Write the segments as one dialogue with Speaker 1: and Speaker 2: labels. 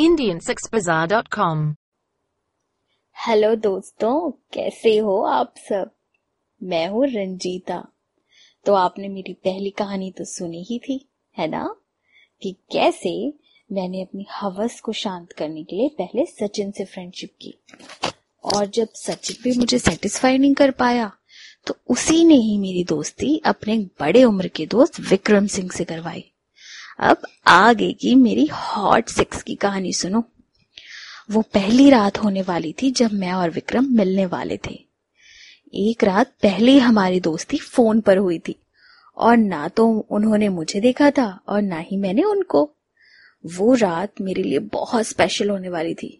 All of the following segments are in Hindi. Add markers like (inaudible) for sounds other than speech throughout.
Speaker 1: IndianSexBazaar.com.
Speaker 2: हेलो दोस्तों, कैसे हो आप सब? मैं हूँ रंजीता। तो आपने मेरी पहली कहानी तो सुनी ही थी, है ना? कि कैसे मैंने अपनी हवस को शांत करने के लिए पहले सचिन से फ्रेंडशिप की। और जब सचिन भी मुझे सेटिस्फाई नहीं कर पाया तो उसी ने ही मेरी दोस्ती अपने बड़े उम्र के दोस्त विक्रम सिंह से करवाई। अब आगे की मेरी हॉट सेक्स की कहानी सुनो। वो पहली रात होने वाली थी जब मैं और विक्रम मिलने वाले थे। एक रात पहले हमारी दोस्ती फ़ोन पर हुई थी और ना तो उन्होंने मुझे देखा था और ना ही मैंने उनको। वो रात मेरे लिए बहुत स्पेशल होने वाली थी,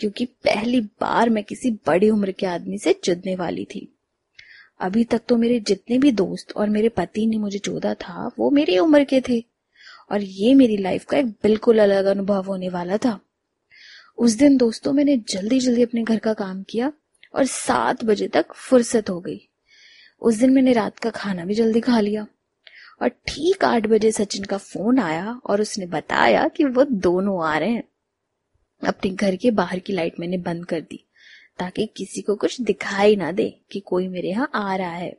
Speaker 2: क्योंकि पहली बार मैं किसी बड़ी उम्र के आदमी से जुड़ने वाली थी। अभी तक तो मेरे जितने भी दोस्त और मेरे पति ने मुझे जोड़ा था, वो मेरी उम्र के थे। और ये मेरी लाइफ का एक बिल्कुल अलग अनुभव होने वाला था। उस दिन दोस्तों मैंने जल्दी जल्दी अपने घर का काम किया और सात बजे तक फुर्सत हो गई। उस दिन मैंने रात का खाना भी जल्दी खा लिया और ठीक आठ बजे सचिन का फ़ोन आया और उसने बताया कि वो दोनों आ रहे हैं। अपने घर के बाहर की लाइट मैंने बंद कर दी ताकि किसी को कुछ दिखाई ना दे कि कोई मेरे यहाँ आ रहा है।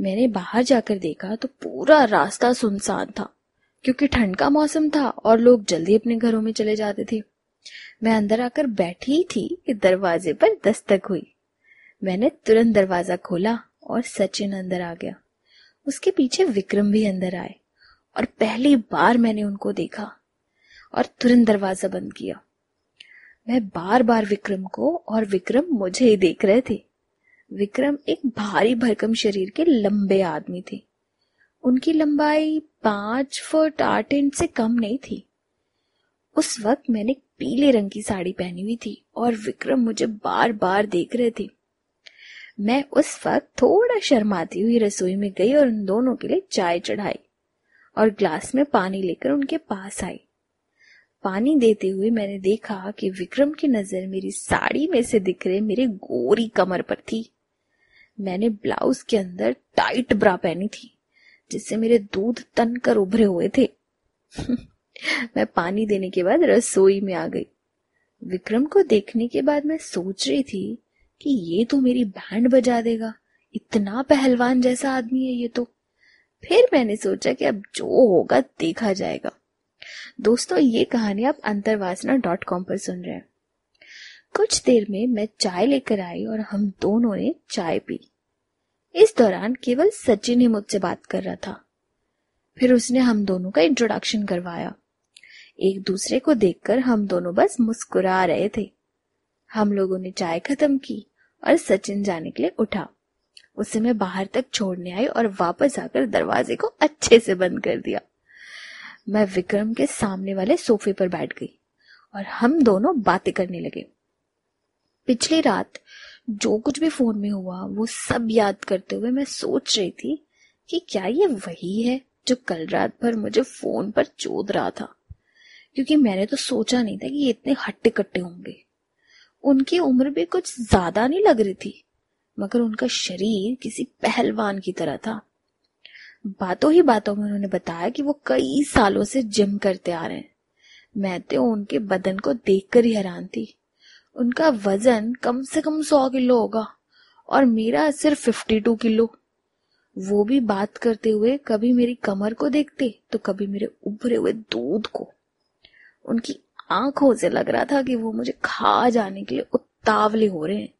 Speaker 2: मैंने बाहर जाकर देखा तो पूरा रास्ता सुनसान था। क्योंकि ठंड का मौसम था और लोग जल्दी अपने घरों में चले जाते थे। मैं अंदर आकर बैठी थी कि दरवाजे पर दस्तक हुई। मैंने तुरंत दरवाज़ा खोला और सचिन अंदर आ गया। उसके पीछे विक्रम भी अंदर आए और पहली बार मैंने उनको देखा और तुरंत दरवाज़ा बंद किया। मैं बार बार विक्रम को और विक्रम मुझे ही देख रहे थे। विक्रम एक भारी भरकम शरीर के लंबे आदमी थे। उनकी लंबाई पाँच फुट आठ इंच से कम नहीं थी। उस वक्त मैंने पीले रंग की साड़ी पहनी हुई थी और विक्रम मुझे बार बार देख रहे थे। मैं उस वक्त थोड़ा शर्माती हुई रसोई में गई और उन दोनों के लिए चाय चढ़ाई और ग्लास में पानी लेकर उनके पास आई। पानी देते हुए मैंने देखा कि विक्रम की नज़र मेरी साड़ी में से दिख रहे मेरे गोरी कमर पर थी। मैंने ब्लाउज के अंदर टाइट ब्रा पहनी थी। जिससे मेरे दूध तन कर उभरे हुए थे। (laughs) मैं पानी देने के बाद रसोई में आ गई। विक्रम को देखने के बाद मैं सोच रही थी कि ये तो मेरी बैंड बजा देगा। इतना पहलवान जैसा आदमी है ये तो। फिर मैंने सोचा कि अब जो होगा देखा जाएगा। दोस्तों, ये कहानी आप अंतरवासना डॉट कॉम पर सुन रहे हैं। कुछ देर में मैं चाय लेकर आई और हम दोनों ने चाय पी। इस दौरान केवल सचिन ही मुझसे बात कर रहा था। फिर उसने हम दोनों का इंट्रोडक्शन करवाया। एक दूसरे को देखकर हम दोनों बस मुस्कुरा रहे थे। हम लोगों ने चाय खत्म की और सचिन जाने के लिए उठा। उसे मैं बाहर तक छोड़ने आई और वापस आकर दरवाजे को अच्छे से बंद कर दिया। मैं विक्रम के सामने वाले सोफे पर बैठ गई और हम दोनों बातें करने लगे। पिछली रात जो कुछ भी फ़ोन में हुआ, वो सब याद करते हुए मैं सोच रही थी कि क्या ये वही है जो कल रात भर मुझे फ़ोन पर चोद रहा था। क्योंकि मैंने तो सोचा नहीं था कि ये इतने हट्टे कट्टे होंगे। उनकी उम्र भी कुछ ज़्यादा नहीं लग रही थी, मगर उनका शरीर किसी पहलवान की तरह था। बातों ही बातों में उन्होंने बताया कि वो कई सालों से जिम करते आ रहे हैं। मैं तो उनके बदन को देखकर ही हैरान थी। उनका वज़न कम से कम सौ किलो होगा और मेरा सिर्फ़ फिफ्टी टू किलो। वो भी बात करते हुए कभी मेरी कमर को देखते तो कभी मेरे उभरे हुए दूध को। उनकी आँखों से लग रहा था कि वो मुझे खा जाने के लिए उतावले हो रहे हैं।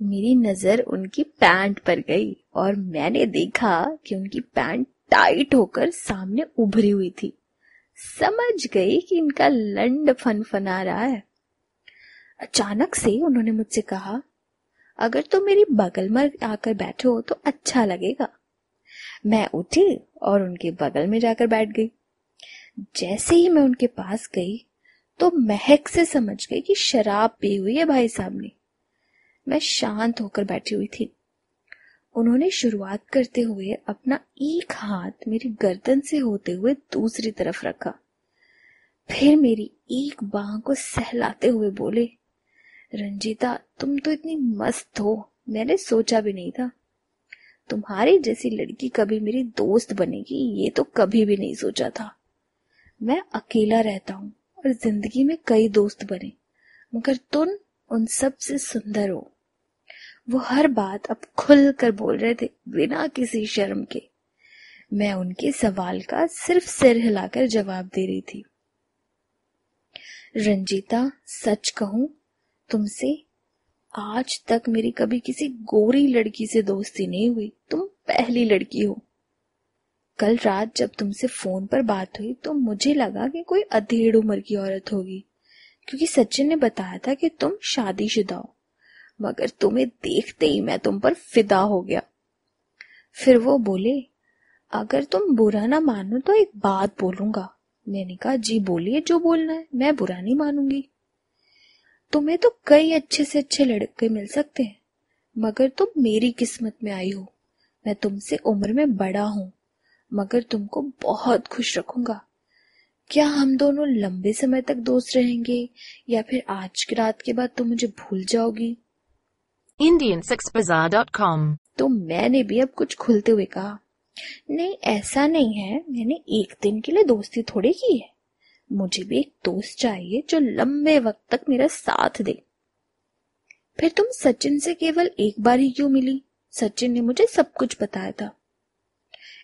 Speaker 2: मेरी नज़र उनकी पैंट पर गई और मैंने देखा कि उनकी पैंट टाइट होकर सामने उभरी हुई थी। समझ गई कि इनका लंड फनफना रहा है। अचानक से उन्होंने मुझसे कहा, अगर तुम तो मेरी बगल में आकर बैठो तो अच्छा लगेगा। मैं उठी और उनके बगल में जाकर बैठ गई। जैसे ही मैं उनके पास गई तो महक से समझ गई कि शराब पी हुई है भाई साहब ने। मैं शांत होकर बैठी हुई थी। उन्होंने शुरुआत करते हुए अपना एक हाथ मेरी गर्दन से होते हुए दूसरी तरफ़ रखा। फिर मेरी एक बाह को सहलाते हुए बोले रंजीता, तुम तो इतनी मस्त हो। मैंने सोचा भी नहीं था। तुम्हारी जैसी लड़की कभी मेरी दोस्त बनेगी, ये तो कभी भी नहीं सोचा था। मैं अकेला रहता हूँ और ज़िंदगी में कई दोस्त बने, मगर तुम उन सबसे सुंदर हो। वो हर बात अब खुल कर बोल रहे थे, बिना किसी शर्म के। मैं उनके सवाल का सिर्फ़ सिर हिलाकर जवाब दे रही थी। रंजीता, सच कहूँ तुमसे आज तक मेरी कभी किसी गोरी लड़की से दोस्ती नहीं हुई। तुम पहली लड़की हो। कल रात जब तुमसे फ़ोन पर बात हुई तो मुझे लगा कि कोई अधेड़ उम्र की औरत होगी, क्योंकि सचिन ने बताया था कि तुम शादीशुदा हो। मगर तुम्हें देखते ही मैं तुम पर फिदा हो गया। फिर वो बोले, अगर तुम बुरा ना मानो तो एक बात बोलूँगा। मैंने कहा, जी बोलिए, जो बोलना है, मैं बुरा नहीं मानूँगी। तुम्हें तो कई अच्छे से अच्छे लड़के मिल सकते हैं मगर तुम मेरी किस्मत में आई हो। मैं तुमसे उम्र में बड़ा हूँ मगर तुमको बहुत खुश रखूँगा। क्या हम दोनों लंबे समय तक दोस्त रहेंगे या फिर आज की रात के बाद तुम मुझे भूल जाओगी?
Speaker 1: IndianSexBazaar.com
Speaker 2: तो मैंने भी अब कुछ खुलते हुए कहा नहीं ऐसा नहीं है। मैंने एक दिन के लिए दोस्ती थोड़ी की है। मुझे भी एक दोस्त चाहिए जो लंबे वक्त तक मेरा साथ दे। फिर तुम सचिन से केवल एक बार ही क्यों मिली? सचिन ने मुझे सब कुछ बताया था।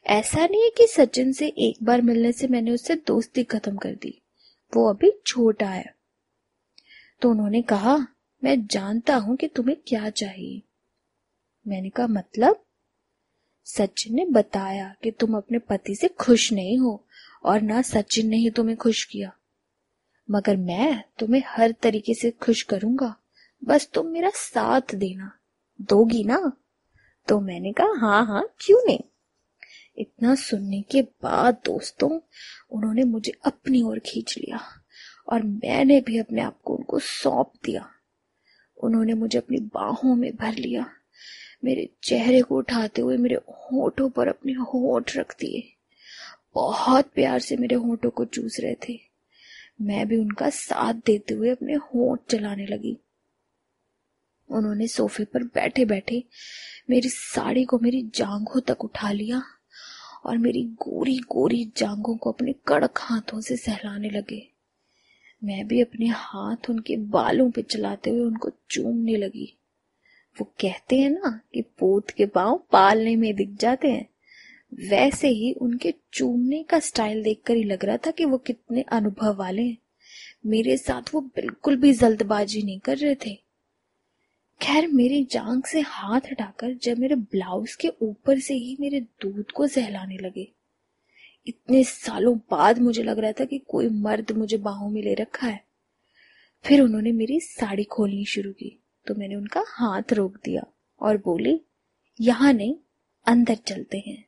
Speaker 2: ऐसा नहीं है कि सचिन से एक बार मिलने से मैंने उससे दोस्ती खत्म कर दी। वो अभी छोटा है। तो उन्होंने कहा, मैं जानता हूँ कि तुम्हें क्या चाहिए। मैंने कहा मतलब? सचिन ने बताया कि तुम अपने पति से खुश नहीं हो। और ना सचिन ने ही तुम्हें खुश किया। मगर मैं तुम्हें हर तरीके से खुश करूँगा। बस तुम मेरा साथ देना। दोगी ना? तो मैंने कहा हाँ हाँ क्यों नहीं? इतना सुनने के बाद दोस्तों, उन्होंने मुझे अपनी ओर खींच लिया और मैंने भी अपने आप को उनको सौंप दिया। उन्होंने मुझे अपनी बाहों में भर लिया, मेरे चेहरे को उठाते हुए मेरे होठों पर अपने होठ रख दिए। बहुत प्यार से मेरे होठों को चूस रहे थे। मैं भी उनका साथ देते हुए अपने होठ चलाने लगी। उन्होंने सोफे पर बैठे बैठे मेरी साड़ी को मेरी जांघों तक उठा लिया और मेरी गोरी गोरी जांघों को अपने कड़क हाथों से सहलाने लगे। मैं भी अपने हाथ उनके बालों पे चलाते हुए उनको चूमने लगी। वो कहते हैं ना कि पोत के पाँव पालने में दिख जाते हैं। वैसे ही उनके चूमने का स्टाइल देखकर ही लग रहा था कि वो कितने अनुभव वाले हैं। मेरे साथ वो बिल्कुल भी जल्दबाजी नहीं कर रहे थे। खैर, मेरी जांग से हाथ हटाकर जब मेरे ब्लाउज के ऊपर से ही मेरे दूध को सहलाने लगे। इतने सालों बाद मुझे लग रहा था कि कोई मर्द मुझे बाहों में ले रखा है। फिर उन्होंने मेरी साड़ी खोलनी शुरू की तो मैंने उनका हाथ रोक दिया और बोली, यहाँ नहीं, अंदर चलते हैं।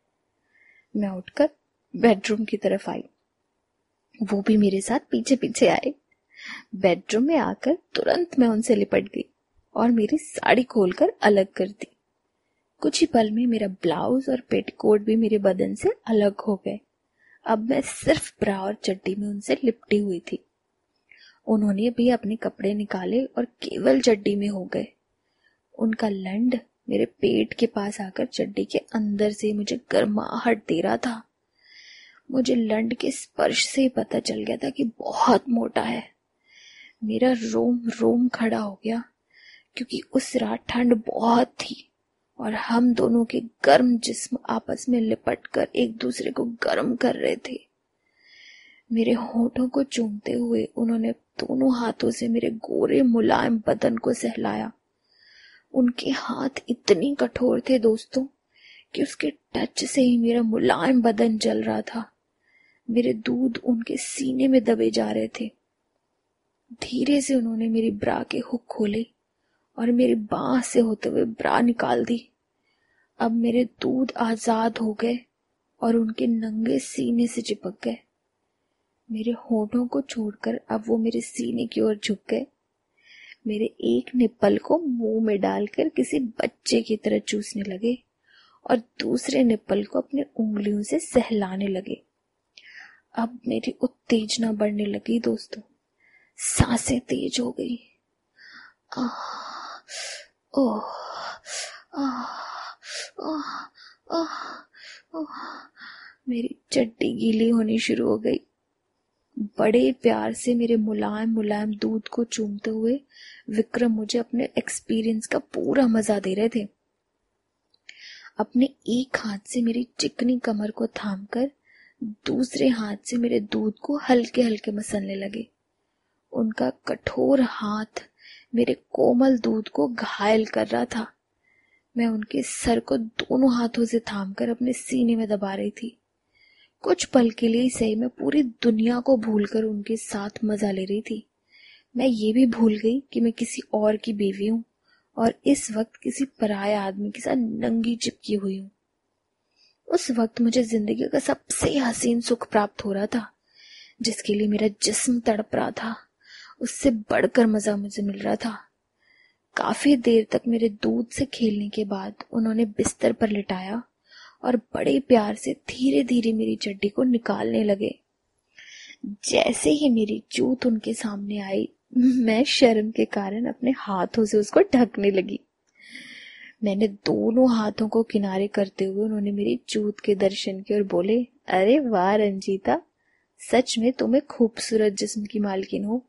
Speaker 2: मैं उठकर बेडरूम की तरफ़ आई। वो भी मेरे साथ पीछे पीछे आए। बेडरूम में आकर तुरंत मैं उनसे लिपट गई और मेरी साड़ी खोलकर अलग कर दी। कुछ ही पल में मेरा ब्लाउज और पेटकोट भी मेरे बदन से अलग हो गए। अब मैं सिर्फ़ ब्रा और चड्डी में उनसे लिपटी हुई थी। उन्होंने भी अपने कपड़े निकाले और केवल चड्डी में हो गए। उनका लंड मेरे पेट के पास आकर चड्डी के अंदर से मुझे गर्माहट दे रहा था। मुझे लंड के स्पर्श से ही पता चल गया था कि बहुत मोटा है। मेरा रोम रोम खड़ा हो गया, क्योंकि उस रात ठंड बहुत थी और हम दोनों के गर्म जिस्म आपस में लिपट कर एक दूसरे को गर्म कर रहे थे। मेरे होठों को चूमते हुए उन्होंने दोनों हाथों से मेरे गोरे मुलायम बदन को सहलाया। उनके हाथ इतने कठोर थे दोस्तों कि उसके टच से ही मेरा मुलायम बदन जल रहा था। मेरे दूध उनके सीने में दबे जा रहे थे। धीरे से उन्होंने मेरी ब्रा के हुक खोले और मेरी बाह से होते हुए ब्रा निकाल दी। अब मेरे दूध आज़ाद हो गए और उनके नंगे सीने से चिपक गए। मेरे होठों को छोड़कर अब वो मेरे सीने की ओर झुक गए। मेरे एक निप्पल को मुँह में डालकर किसी बच्चे की तरह चूसने लगे और दूसरे निप्पल को अपने उंगलियों से सहलाने लगे। अब मेरी उत्तेजना बढ़ने लगी दोस्तों। साँसें तेज हो गई। ओह, मेरी चड्डी गीली होनी शुरू हो गई। बड़े प्यार से मेरे मुलायम मुलायम दूध को चूमते हुए विक्रम मुझे अपने एक्सपीरियंस का पूरा मज़ा दे रहे थे। अपने एक हाथ से मेरी चिकनी कमर को थामकर दूसरे हाथ से मेरे दूध को हल्के हल्के मसलने लगे। उनका कठोर हाथ मेरे कोमल दूध को घायल कर रहा था। मैं उनके सर को दोनों हाथों से थामकर अपने सीने में दबा रही थी। कुछ पल के लिए सही, मैं पूरी दुनिया को भूलकर उनके साथ मज़ा ले रही थी। मैं ये भी भूल गई कि मैं किसी और की बीवी हूँ और इस वक्त किसी पराये आदमी के साथ नंगी चिपकी हुई हूँ। उस वक्त मुझे ज़िंदगी का सबसे हसीन सुख प्राप्त हो रहा था, जिसके लिए मेरा जिस्म तड़प रहा था। उससे बढ़कर मज़ा मुझे मिल रहा था। काफ़ी देर तक मेरे दूध से खेलने के बाद उन्होंने बिस्तर पर लिटाया और बड़े प्यार से धीरे धीरे मेरी चड्डी को निकालने लगे। जैसे ही मेरी जूत उनके सामने आई, मैं शर्म के कारण अपने हाथों से उसको ढकने लगी। मैंने दोनों हाथों को किनारे करते हुए उन्होंने मेरी जूत के दर्शन किए और बोले, अरे वाह रंजीता, सच में तुम्हें खूबसूरत जिस्म की मालकिन हो।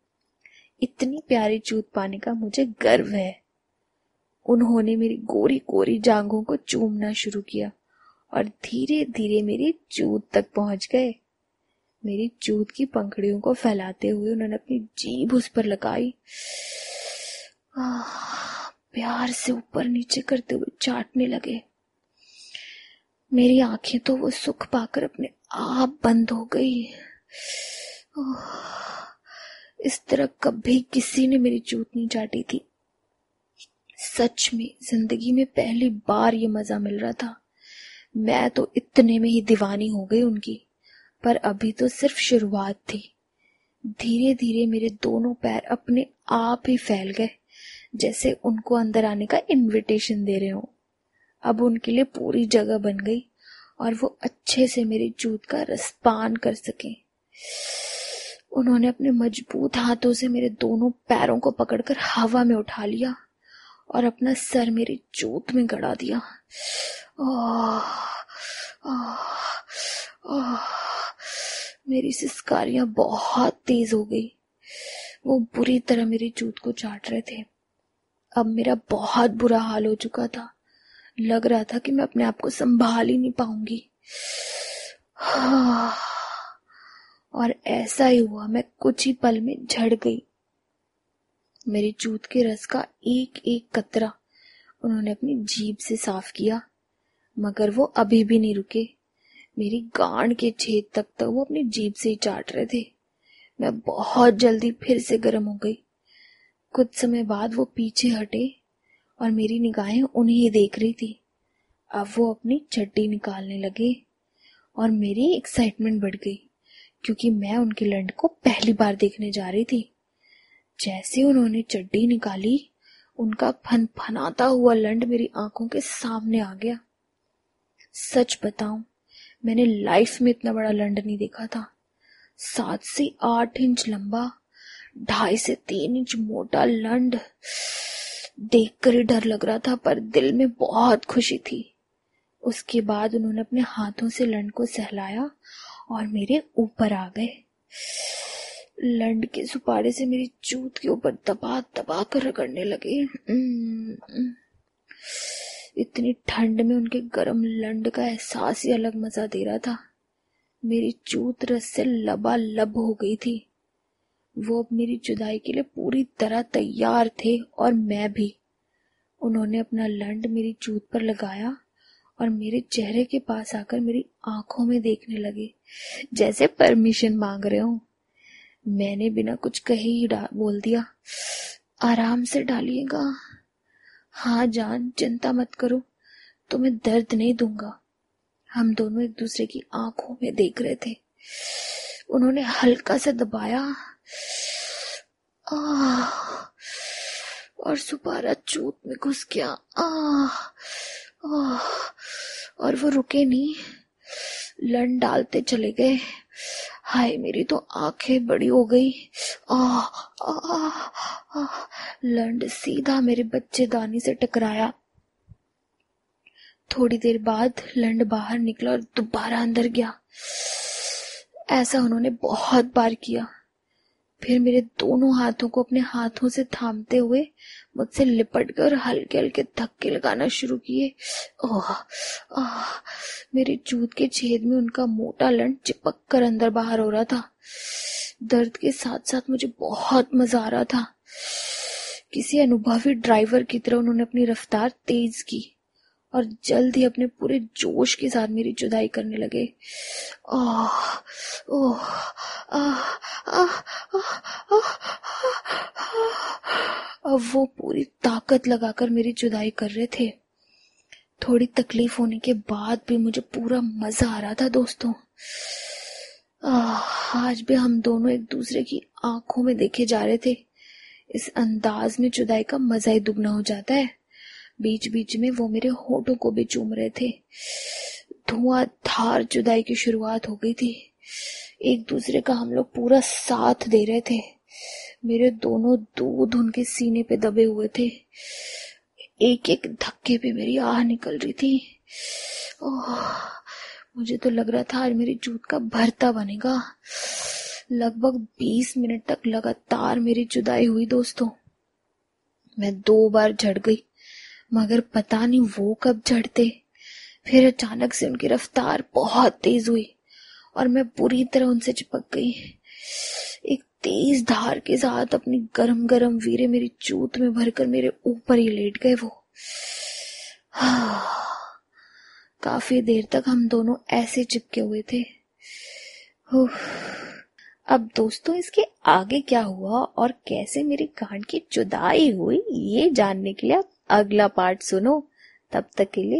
Speaker 2: इतनी प्यारी जूत पाने का मुझे गर्व है। उन्होंने मेरी गोरी गोरी जांघों को चूमना शुरू किया। और धीरे धीरे मेरी चूत तक पहुँच गए। मेरी चूत की पंखड़ियों को फैलाते हुए उन्होंने अपनी जीभ उस पर लगाई। प्यार से ऊपर नीचे करते हुए चाटने लगे। मेरी आँखें तो वो सुख पाकर अपने आप बंद हो गई। इस तरह कभी किसी ने मेरी चूत नहीं चाटी थी। सच में, ज़िंदगी में पहली बार ये मज़ा मिल रहा था। मैं तो इतने में ही दीवानी हो गई उनकी, पर अभी तो सिर्फ़ शुरुआत थी। धीरे धीरे मेरे दोनों पैर अपने आप ही फैल गए, जैसे उनको अंदर आने का इनविटेशन दे रहे हो। अब उनके लिए पूरी जगह बन गई और वो अच्छे से मेरी जूत का रसपान कर सके। उन्होंने अपने मज़बूत हाथों से मेरे दोनों पैरों को पकड़कर हवा में उठा लिया। और अपना सर मेरी जूत में गड़ा दिया। मेरी सिस्कारियाँ बहुत तेज हो गई। वो बुरी तरह मेरी जूत को चाट रहे थे। अब मेरा बहुत बुरा हाल हो चुका था। लग रहा था कि मैं अपने आप को संभाल ही नहीं पाऊँगी। और ऐसा ही हुआ, मैं कुछ ही पल में झड़ गई। मेरी जूत के रस का एक एक कतरा उन्होंने अपनी जीभ से साफ़ किया, मगर वो अभी भी नहीं रुके। मेरी गांड के छेद तक तो वो अपनी जीभ से ही चाट रहे थे। मैं बहुत जल्दी फिर से गर्म हो गई। कुछ समय बाद वो पीछे हटे और मेरी निगाहें उन्हें देख रही थी। अब वो अपनी चड्डी निकालने लगे और मेरी एक्साइटमेंट बढ़ गई, क्योंकि मैं उनके लंड को पहली बार देखने जा रही थी। जैसे उन्होंने चड्डी निकाली, उनका फन फनाता हुआ लंड मेरी आँखों के सामने आ गया। सच बताऊँ, मैंने लाइफ में इतना बड़ा लंड नहीं देखा था। सात से आठ इंच लंबा, ढाई से तीन इंच मोटा लंड। देखकर ही डर लग रहा था, पर दिल में बहुत खुशी थी। उसके बाद उन्होंने अपने हाथों से लंड को सहलाया और मेरे ऊपर आ गए। लंड के सुपारे से मेरी चूत के ऊपर दबा दबा कर रगड़ने लगे। इतनी ठंड में उनके गर्म लंड का एहसास ही अलग मज़ा दे रहा था। मेरी चूत रस से लबा लब हो गई थी। वो अब मेरी जुदाई के लिए पूरी तरह तैयार थे और मैं भी। उन्होंने अपना लंड मेरी चूत पर लगाया और मेरे चेहरे के पास आकर मेरी आँखों में देखने लगे। जैसे परमिशन मांग रहे हो। मैंने बिना कुछ कहे ही बोल दिया आराम से डालिएगा। हाँ जान चिंता मत करो तुम्हें दर्द नहीं दूँगा। हम दोनों एक दूसरे की आँखों में देख रहे थे। उन्होंने हल्का सा दबाया। आ, और सुपारा चूत में घुस गया। आ, आ, और वो रुके नहीं। लन डालते चले गए। हाय मेरी तो आँखें बड़ी हो गई। आ, आ, आ, आ, लंड सीधा मेरे बच्चे दानी से टकराया। थोड़ी देर बाद लंड बाहर निकला और दोबारा अंदर गया। ऐसा उन्होंने बहुत बार किया। फिर मेरे दोनों हाथों को अपने हाथों से थामते हुए मुझसे लिपट कर हल्के हल्के धक्के लगाना शुरू किए। ओह, आह, मेरे जूत के छेद में उनका मोटा लंड चिपक कर अंदर बाहर हो रहा था। दर्द के साथ साथ मुझे बहुत मज़ा आ रहा था। किसी अनुभवी ड्राइवर की तरह उन्होंने अपनी रफ्तार तेज की। और जल्द ही अपने पूरे जोश के साथ मेरी जुदाई करने लगे। ओह ओह अब वो पूरी ताकत लगाकर मेरी जुदाई कर रहे थे। थोड़ी तकलीफ़ होने के बाद भी मुझे पूरा मज़ा आ रहा था, दोस्तों। आज भी हम दोनों एक दूसरे की आँखों में देखे जा रहे थे। इस अंदाज में जुदाई का मज़ा ही दुगना हो जाता है। बीच बीच में वो मेरे होठों को भी चूम रहे थे। धुआँ धार जुदाई की शुरुआत हो गई थी। एक दूसरे का हम लोग पूरा साथ दे रहे थे। मेरे दोनों दूध उनके सीने पे दबे हुए थे। एक एक धक्के पे मेरी आह निकल रही थी। ओह, मुझे तो लग रहा था आज मेरी जूत का भरता बनेगा। लगभग बीस मिनट तक लगातार मेरी जुदाई हुई दोस्तों। मैं दो बार झड़ गई। मगर पता नहीं वो कब झड़ते। फिर अचानक से उनकी रफ्तार बहुत तेज हुई और मैं पूरी तरह उनसे चिपक गई। एक तेज धार के साथ अपनी गरम गरम वीरे मेरी चूत में भरकर मेरे ऊपर ही लेट गए वो। (sighs) काफ़ी देर तक हम दोनों ऐसे चिपके हुए थे। अब दोस्तों, इसके आगे क्या हुआ और कैसे मेरी कांड की जुदाई हुई, ये जानने के लिए आप अगला पार्ट सुनो तब तक के लिए